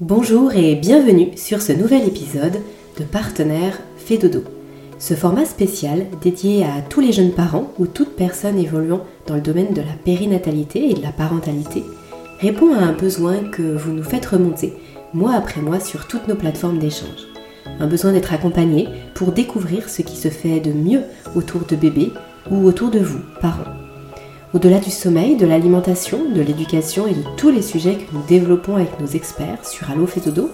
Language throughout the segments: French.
Bonjour et bienvenue sur ce nouvel épisode de Partenaire Fait Dodo. Ce format spécial dédié à tous les jeunes parents ou toute personne évoluant dans le domaine de la périnatalité et de la parentalité répond à un besoin que vous nous faites remonter mois après mois sur toutes nos plateformes d'échange. Un besoin d'être accompagné pour découvrir ce qui se fait de mieux autour de bébés ou autour de vous, parents. Au-delà du sommeil, de l'alimentation, de l'éducation et de tous les sujets que nous développons avec nos experts sur Allo Dodo,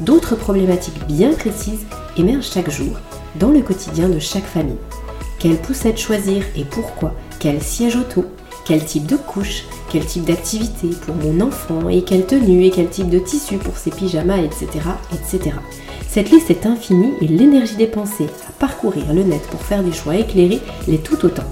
d'autres problématiques bien précises émergent chaque jour dans le quotidien de chaque famille. Quelle poussette choisir et pourquoi? Quel siège auto? Quel type de couche? Quel type d'activité pour mon enfant? Et quelle tenue? Et quel type de tissu pour ses pyjamas? Etc. etc. Cette liste est infinie et l'énergie dépensée à parcourir le net pour faire des choix éclairés l'est tout autant.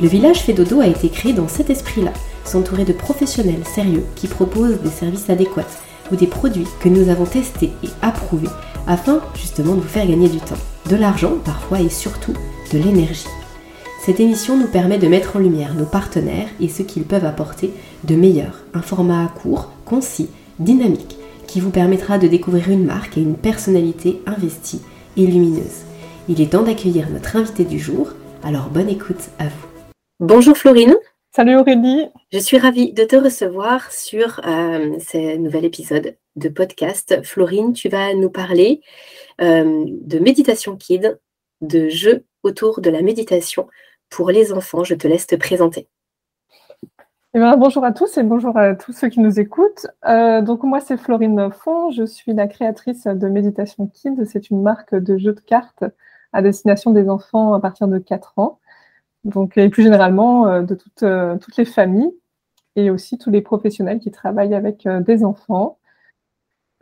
Le village Fait a été créé dans cet esprit-là, s'entourer de professionnels sérieux qui proposent des services adéquats ou des produits que nous avons testés et approuvés afin justement de vous faire gagner du temps, de l'argent parfois et surtout de l'énergie. Cette émission nous permet de mettre en lumière nos partenaires et ce qu'ils peuvent apporter de meilleur, un format court, concis, dynamique, qui vous permettra de découvrir une marque et une personnalité investie et lumineuse. Il est temps d'accueillir notre invité du jour, alors bonne écoute à vous. Bonjour Florine. Salut Aurélie. Je suis ravie de te recevoir sur euh, ce nouvel épisode de podcast. Florine, tu vas nous parler euh, de méditation kid, de jeux autour de la méditation pour les enfants. Je te laisse te présenter. Eh ben, bonjour à tous et bonjour à tous ceux qui nous écoutent. Euh, donc moi c'est Florine Font, je suis la créatrice de Méditation Kid. C'est une marque de jeux de cartes à destination des enfants à partir de 4 ans donc, et plus généralement euh, de euh, toutes les familles et aussi tous les professionnels qui travaillent avec euh, des enfants.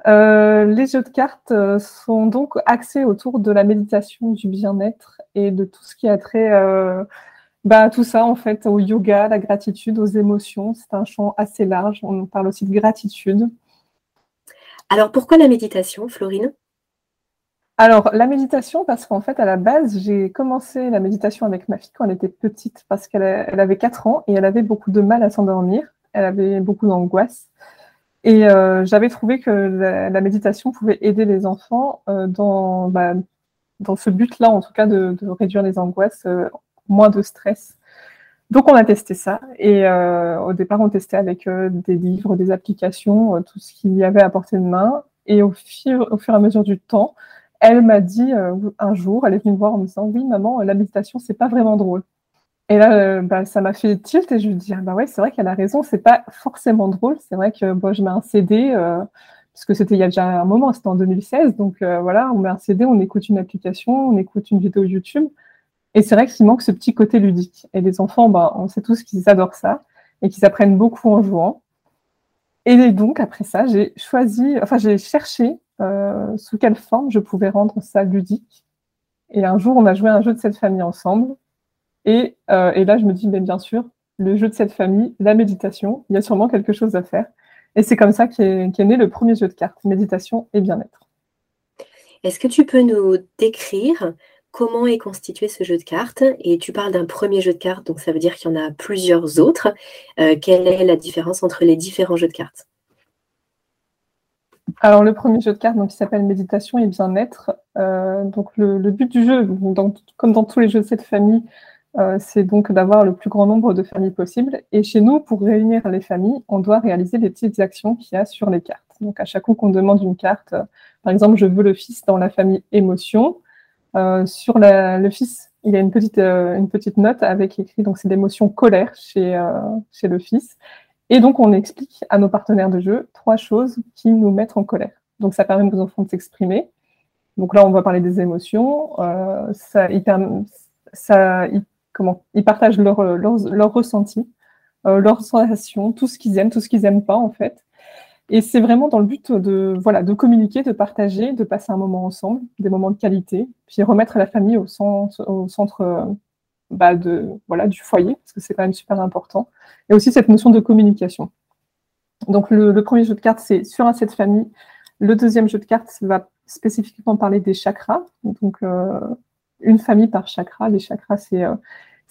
les jeux de cartes sont donc axés autour de la méditation, du bien-être et de tout ce qui a trait bah, tout ça en fait au yoga, la gratitude, aux émotions. C'est un champ assez large. On parle aussi de gratitude. Alors pourquoi la méditation, Florine? Alors, la méditation, parce qu'en fait, à la base, j'ai commencé la méditation avec ma fille quand elle était petite, parce qu'elle avait 4 ans et elle avait beaucoup de mal à s'endormir. Elle avait beaucoup d'angoisse. Et euh, j'avais trouvé que la, méditation pouvait aider les enfants euh, dans, bah, dans ce but-là, en tout cas, de, réduire les angoisses, euh, moins de stress. Donc, on a testé ça. Et au départ, on testait avec des livres, des applications, tout ce qu'il y avait à portée de main. Et au fur, au fur et à mesure du temps, elle m'a dit euh, un jour, elle est venue me voir en me disant Oui, maman, la méditation, c'est pas vraiment drôle. Et là, euh, bah, ça m'a fait tilt et je lui dis ah, Bah ouais, c'est vrai qu'elle a raison, c'est pas forcément drôle. C'est vrai que bon, je mets un CD, euh, parce que c'était il y a déjà un moment, c'était en 2016. Donc voilà, on met un CD, on écoute une application, on écoute une vidéo YouTube. Et c'est vrai qu'il manque ce petit côté ludique. Et les enfants, bah, on sait tous qu'ils adorent ça et qu'ils apprennent beaucoup en jouant. Et donc, après ça, j'ai choisi, enfin, j'ai cherché euh, sous quelle forme je pouvais rendre ça ludique. Et un jour, on a joué un jeu de cette famille ensemble. Et, euh, et là, je me dis, mais bien sûr, le jeu de cette famille, la méditation, il y a sûrement quelque chose à faire. Et c'est comme ça qu'est né le premier jeu de cartes, méditation et bien-être. Est-ce que tu peux nous décrire comment est constitué ce jeu de cartes? Et tu parles d'un premier jeu de cartes, donc ça veut dire qu'il y en a plusieurs autres. Euh, quelle est la différence entre les différents jeux de cartes? Alors, le premier jeu de cartes, donc, qui s'appelle Méditation et bien-être. Euh, donc, le, but du jeu, comme dans tous les jeux de cette famille, euh, c'est donc d'avoir le plus grand nombre de familles possible. Et chez nous, pour réunir les familles, on doit réaliser les petites actions qu'il y a sur les cartes. Donc, à chaque fois qu'on demande une carte, euh, par exemple, je veux le fils dans la famille émotion. sur le fils, il y a une petite, une petite note avec écrit, donc c'est l'émotion colère chez, chez le fils. Et donc, on explique à nos partenaires de jeu trois choses qui nous mettent en colère. Donc, ça permet aux enfants de s'exprimer. Donc là, on va parler des émotions. Euh, ils, partagent leurs leur, leur ressentis, euh, leurs sensations, tout ce qu'ils aiment, tout ce qu'ils n'aiment pas, en fait. Et c'est vraiment dans le but de, voilà, de communiquer, de partager, de passer un moment ensemble, des moments de qualité, puis remettre la famille au centre bah, de, voilà, du foyer, parce que c'est quand même super important, et aussi cette notion de communication. Donc le, premier jeu de cartes, c'est sur un set famille. Le deuxième jeu de cartes va spécifiquement parler des chakras. Donc euh, une famille par chakra. Les chakras, c'est euh,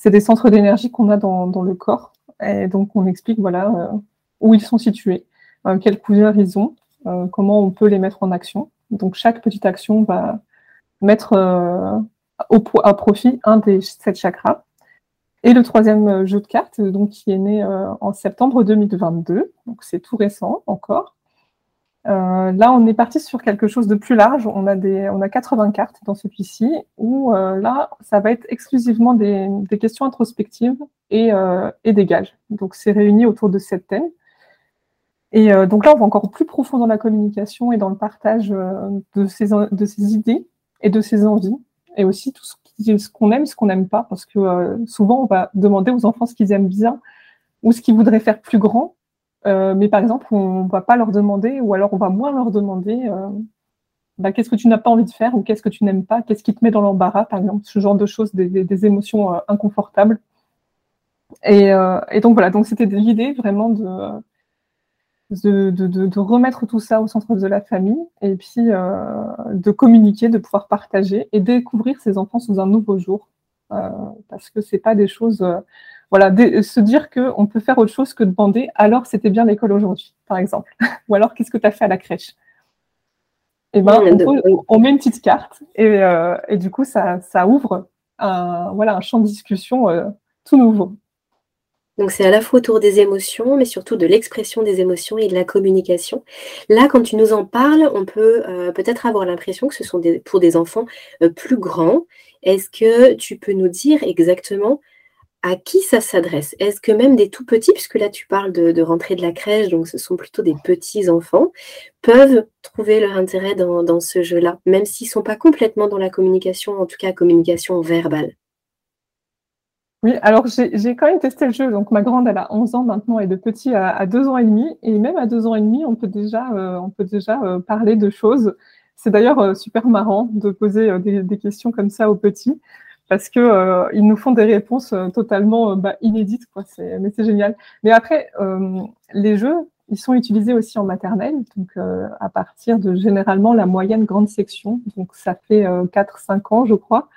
des centres d'énergie qu'on a dans, dans, le corps. Et donc on explique voilà, euh, où ils sont situés, quelle couleur ils ont. comment on peut les mettre en action. Donc chaque petite action va mettre à profit un des sept chakras. Et le troisième jeu de cartes, donc, qui est né en septembre 2022, donc c'est tout récent encore. Euh, là, on est parti sur quelque chose de plus large. On a, des, on a 80 cartes dans celui-ci, où euh, là, ça va être exclusivement des, questions introspectives et, euh, et, des gages. Donc, c'est réuni autour de cette thème. Et donc là, on va encore plus profond dans la communication et dans le partage de, ces, de ces idées et de ces envies, et aussi tout ce qu'on aime, ce qu'on n'aime pas, parce que souvent, on va demander aux enfants ce qu'ils aiment bien ou ce qu'ils voudraient faire plus grand, euh, mais par exemple, on ne va pas leur demander, ou alors on va moins leur demander euh, bah, qu'est-ce que tu n'as pas envie de faire, ou qu'est-ce que tu n'aimes pas, qu'est-ce qui te met dans l'embarras, par exemple, ce genre de choses, des, émotions euh, inconfortables. Et, donc voilà, donc c'était l'idée vraiment de, de, remettre tout ça au centre de la famille, et puis de communiquer, de pouvoir partager, et découvrir ses enfants sous un nouveau jour, parce que c'est pas des choses voilà, se dire qu'on peut faire autre chose que demander alors c'était bien l'école aujourd'hui, par exemple. Ou alors qu'est-ce que tu as fait à la crèche? Et eh ben, on, met une petite carte et, euh, du coup, ça, ouvre un, voilà, un champ de discussion euh, tout nouveau. Donc c'est à la fois autour des émotions, mais surtout de l'expression des émotions et de la communication. Là, quand tu nous en parles, on peut euh, peut-être avoir l'impression que ce sont pour des enfants plus grands. Est-ce que tu peux nous dire exactement à qui ça s'adresse? Est-ce que même des tout petits, puisque là tu parles de, rentrer de la crèche, donc ce sont plutôt des petits enfants, peuvent trouver leur intérêt dans, ce jeu-là, même s'ils ne sont pas complètement dans la communication, en tout cas communication verbale? Oui, alors j'ai quand même testé le jeu. Donc ma grande, elle a 11 ans maintenant et de petit à, 2 ans et demi. Et même à 2 ans et demi, on peut déjà, euh, on peut déjà euh, parler de choses. C'est d'ailleurs euh, super marrant de poser des, questions comme ça aux petits parce que ils nous font des réponses totalement bah, inédites, quoi. Mais c'est génial. Mais après, les jeux, ils sont utilisés aussi en maternelle, donc à partir de généralement la moyenne grande section, donc ça fait 4-5 ans, je crois.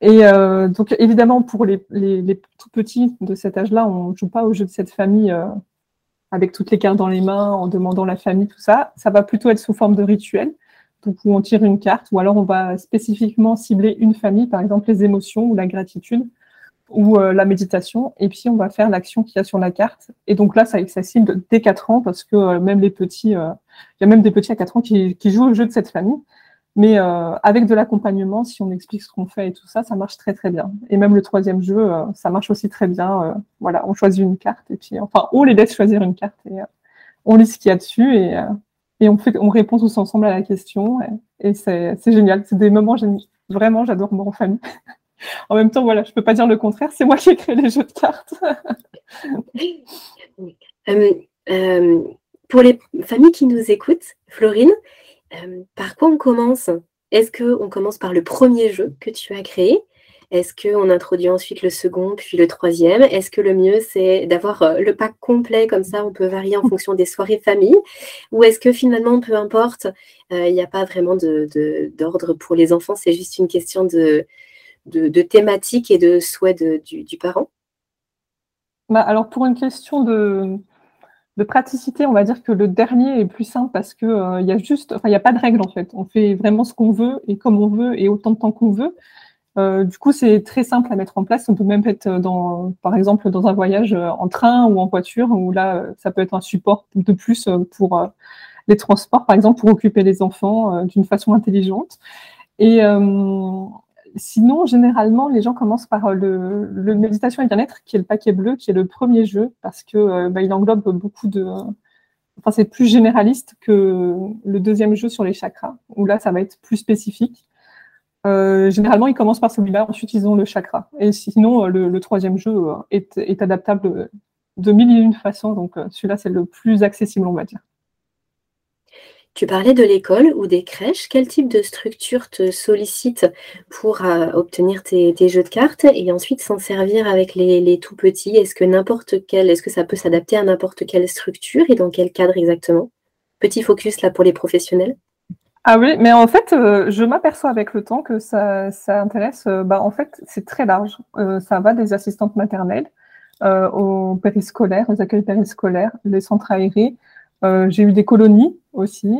Et donc évidemment pour les, tout petits de cet âge-là, on ne joue pas au jeu de cette famille avec toutes les cartes dans les mains, en demandant la famille, tout ça. Ça va plutôt être sous forme de rituel où on tire une carte, ou alors on va spécifiquement cibler une famille, par exemple les émotions ou la gratitude ou euh, la méditation, et puis on va faire l'action qu'il y a sur la carte. Et donc là, c'est accessible dès 4 ans, parce que euh, même les petits, euh, il y a même des petits à 4 ans qui, jouent au jeu de cette famille. Mais avec de l'accompagnement, si on explique ce qu'on fait et tout ça, ça marche très très bien. Et même le troisième jeu, ça marche aussi très bien. voilà, on choisit une carte et puis, enfin, on les laisse choisir une carte et on lit ce qu'il y a dessus et et on, fait, on répond tous ensemble à la question. Et, c'est génial. C'est des moments, vraiment, j'adore mon famille. en même temps, voilà, je ne peux pas dire le contraire. C'est moi qui ai créé les jeux de cartes. Euh, euh, pour les familles qui nous écoutent, Florine, euh, par quoi on commence? Est-ce qu'on commence par le premier jeu que tu as créé? Est-ce qu'on introduit ensuite le second, puis le troisième? Est-ce que le mieux, c'est d'avoir euh, le pack complet, comme ça on peut varier en fonction des soirées famille? Ou est-ce que finalement, peu importe, euh, il n'y a pas vraiment d'ordre pour les enfants, c'est juste une question de, de, thématique et de souhait du, parent? Bah, Alors pour une question de, praticité, on va dire que le dernier est plus simple parce qu'il euh, il a juste, il n'y a pas de règle en fait. On fait vraiment ce qu'on veut et comme on veut et autant de temps qu'on veut. Euh, du coup, c'est très simple à mettre en place. On peut même être dans, par exemple, dans un voyage euh, en train ou en voiture, où là, euh, ça peut être un support de plus pour les transports, par exemple, pour occuper les enfants d'une façon intelligente. Et sinon, généralement, les gens commencent par le, le méditation et bien-être, qui est le paquet bleu, qui est le premier jeu, parce que bah, il englobe beaucoup de, enfin, c'est plus généraliste que le deuxième jeu sur les chakras, où là, ça va être plus spécifique. Euh, généralement, ils commencent par celui-là, ensuite ils ont le chakra. Et sinon, euh, le, troisième jeu euh, est, adaptable de mille et une façons, donc celui-là c'est le plus accessible, on va dire. Tu parlais de l'école ou des crèches. Quel type de structure te sollicite pour obtenir tes, jeux de cartes et ensuite s'en servir avec les, tout petits? Est-ce que n'importe quel, est-ce que ça peut s'adapter à n'importe quelle structure et dans quel cadre exactement? Petit focus là pour les professionnels. Ah oui, mais en fait, euh, je m'aperçois avec le temps que ça, ça intéresse, euh, bah, en fait, c'est très large. Euh, ça va des assistantes maternelles aux périscolaires, aux accueils périscolaires, les centres aérés, j'ai eu des colonies aussi.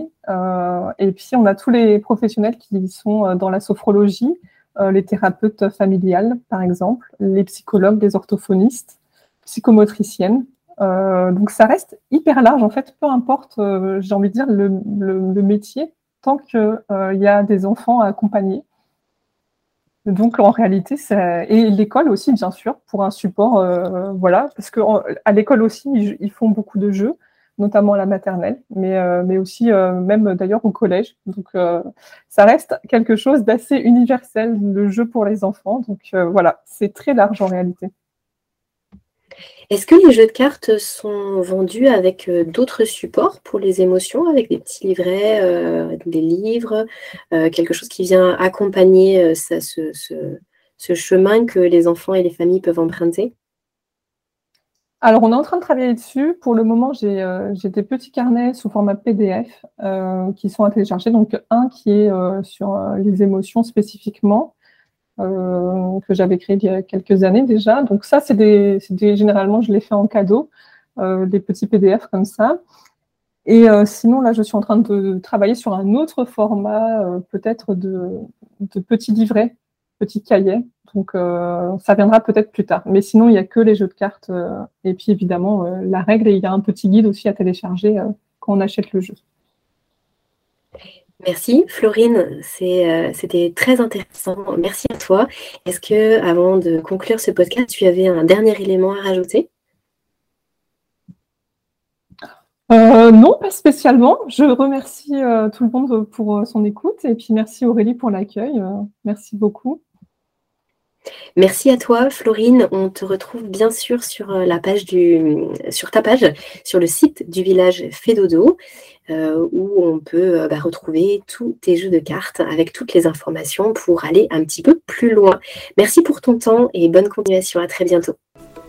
et puis, on a tous les professionnels qui sont dans la sophrologie, les thérapeutes familiales, par exemple, les psychologues, les orthophonistes, psychomotriciennes. donc, ça reste hyper large, en fait, peu importe, j'ai envie de dire, le, métier, tant qu'il y a des enfants à accompagner. Donc en réalité, et l'école aussi bien sûr pour un support, euh, voilà, parce que à l'école aussi ils, font beaucoup de jeux, notamment à la maternelle, mais euh, aussi euh, même d'ailleurs au collège. Donc ça reste quelque chose d'assez universel le jeu pour les enfants. Donc voilà, c'est très large en réalité. Est-ce que les jeux de cartes sont vendus avec euh, d'autres supports pour les émotions, avec des petits livrets, euh, des livres, euh, quelque chose qui vient accompagner ce, chemin que les enfants et les familles peuvent emprunter? Alors, on est en train de travailler dessus. Pour le moment, j'ai des petits carnets sous format PDF qui sont à télécharger. Donc, un qui est sur les émotions spécifiquement, euh, que j'avais créé il y a quelques années déjà. Donc ça, c'est des, des, généralement, je les fais en cadeau, euh, des petits PDF comme ça. Et euh, sinon, là, je suis en train de travailler sur un autre format, euh, peut-être de, de, petits livrets, petits cahiers. Donc, euh, ça viendra peut-être plus tard. Mais sinon, il n'y a que les jeux de cartes. et puis, évidemment, la règle. Et il y a un petit guide aussi à télécharger quand on achète le jeu. Merci Florine, euh, c'était très intéressant. Merci à toi. Est-ce que avant de conclure ce podcast, tu avais un dernier élément à rajouter? Euh, non, pas spécialement. Je remercie euh, tout le monde pour son écoute et puis merci Aurélie pour l'accueil. merci beaucoup. Merci à toi, Florine. On te retrouve bien sûr sur la page du, sur ta page, sur le site du village Fédodo. Euh, où on peut euh, bah, retrouver tous tes jeux de cartes avec toutes les informations pour aller un petit peu plus loin. Merci pour ton temps et bonne continuation. À très bientôt.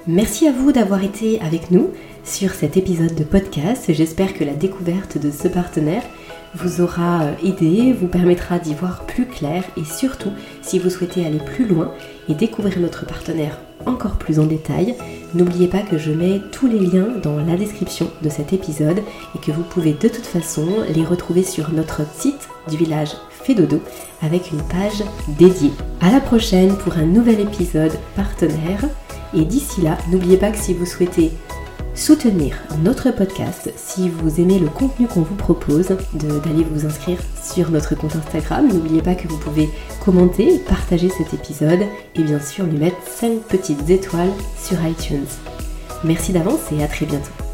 Merci à vous d'avoir été avec nous sur cet épisode de podcast. J'espère que la découverte de ce partenaire vous aura euh, aidé, vous permettra d'y voir plus clair et surtout, si vous souhaitez aller plus loin et découvrir notre partenaire encore plus en détail, n'oubliez pas que je mets tous les liens dans la description de cet épisode et que vous pouvez de toute façon les retrouver sur notre site du village Fédodo avec une page dédiée. À la prochaine pour un nouvel épisode partenaire et d'ici là, n'oubliez pas que si vous souhaitez soutenir notre podcast si vous aimez le contenu qu'on vous propose, d'aller vous inscrire sur notre compte Instagram. N'oubliez pas que vous pouvez commenter, partager cet épisode et bien sûr lui mettre 5 petites étoiles sur iTunes. Merci d'avance et à très bientôt.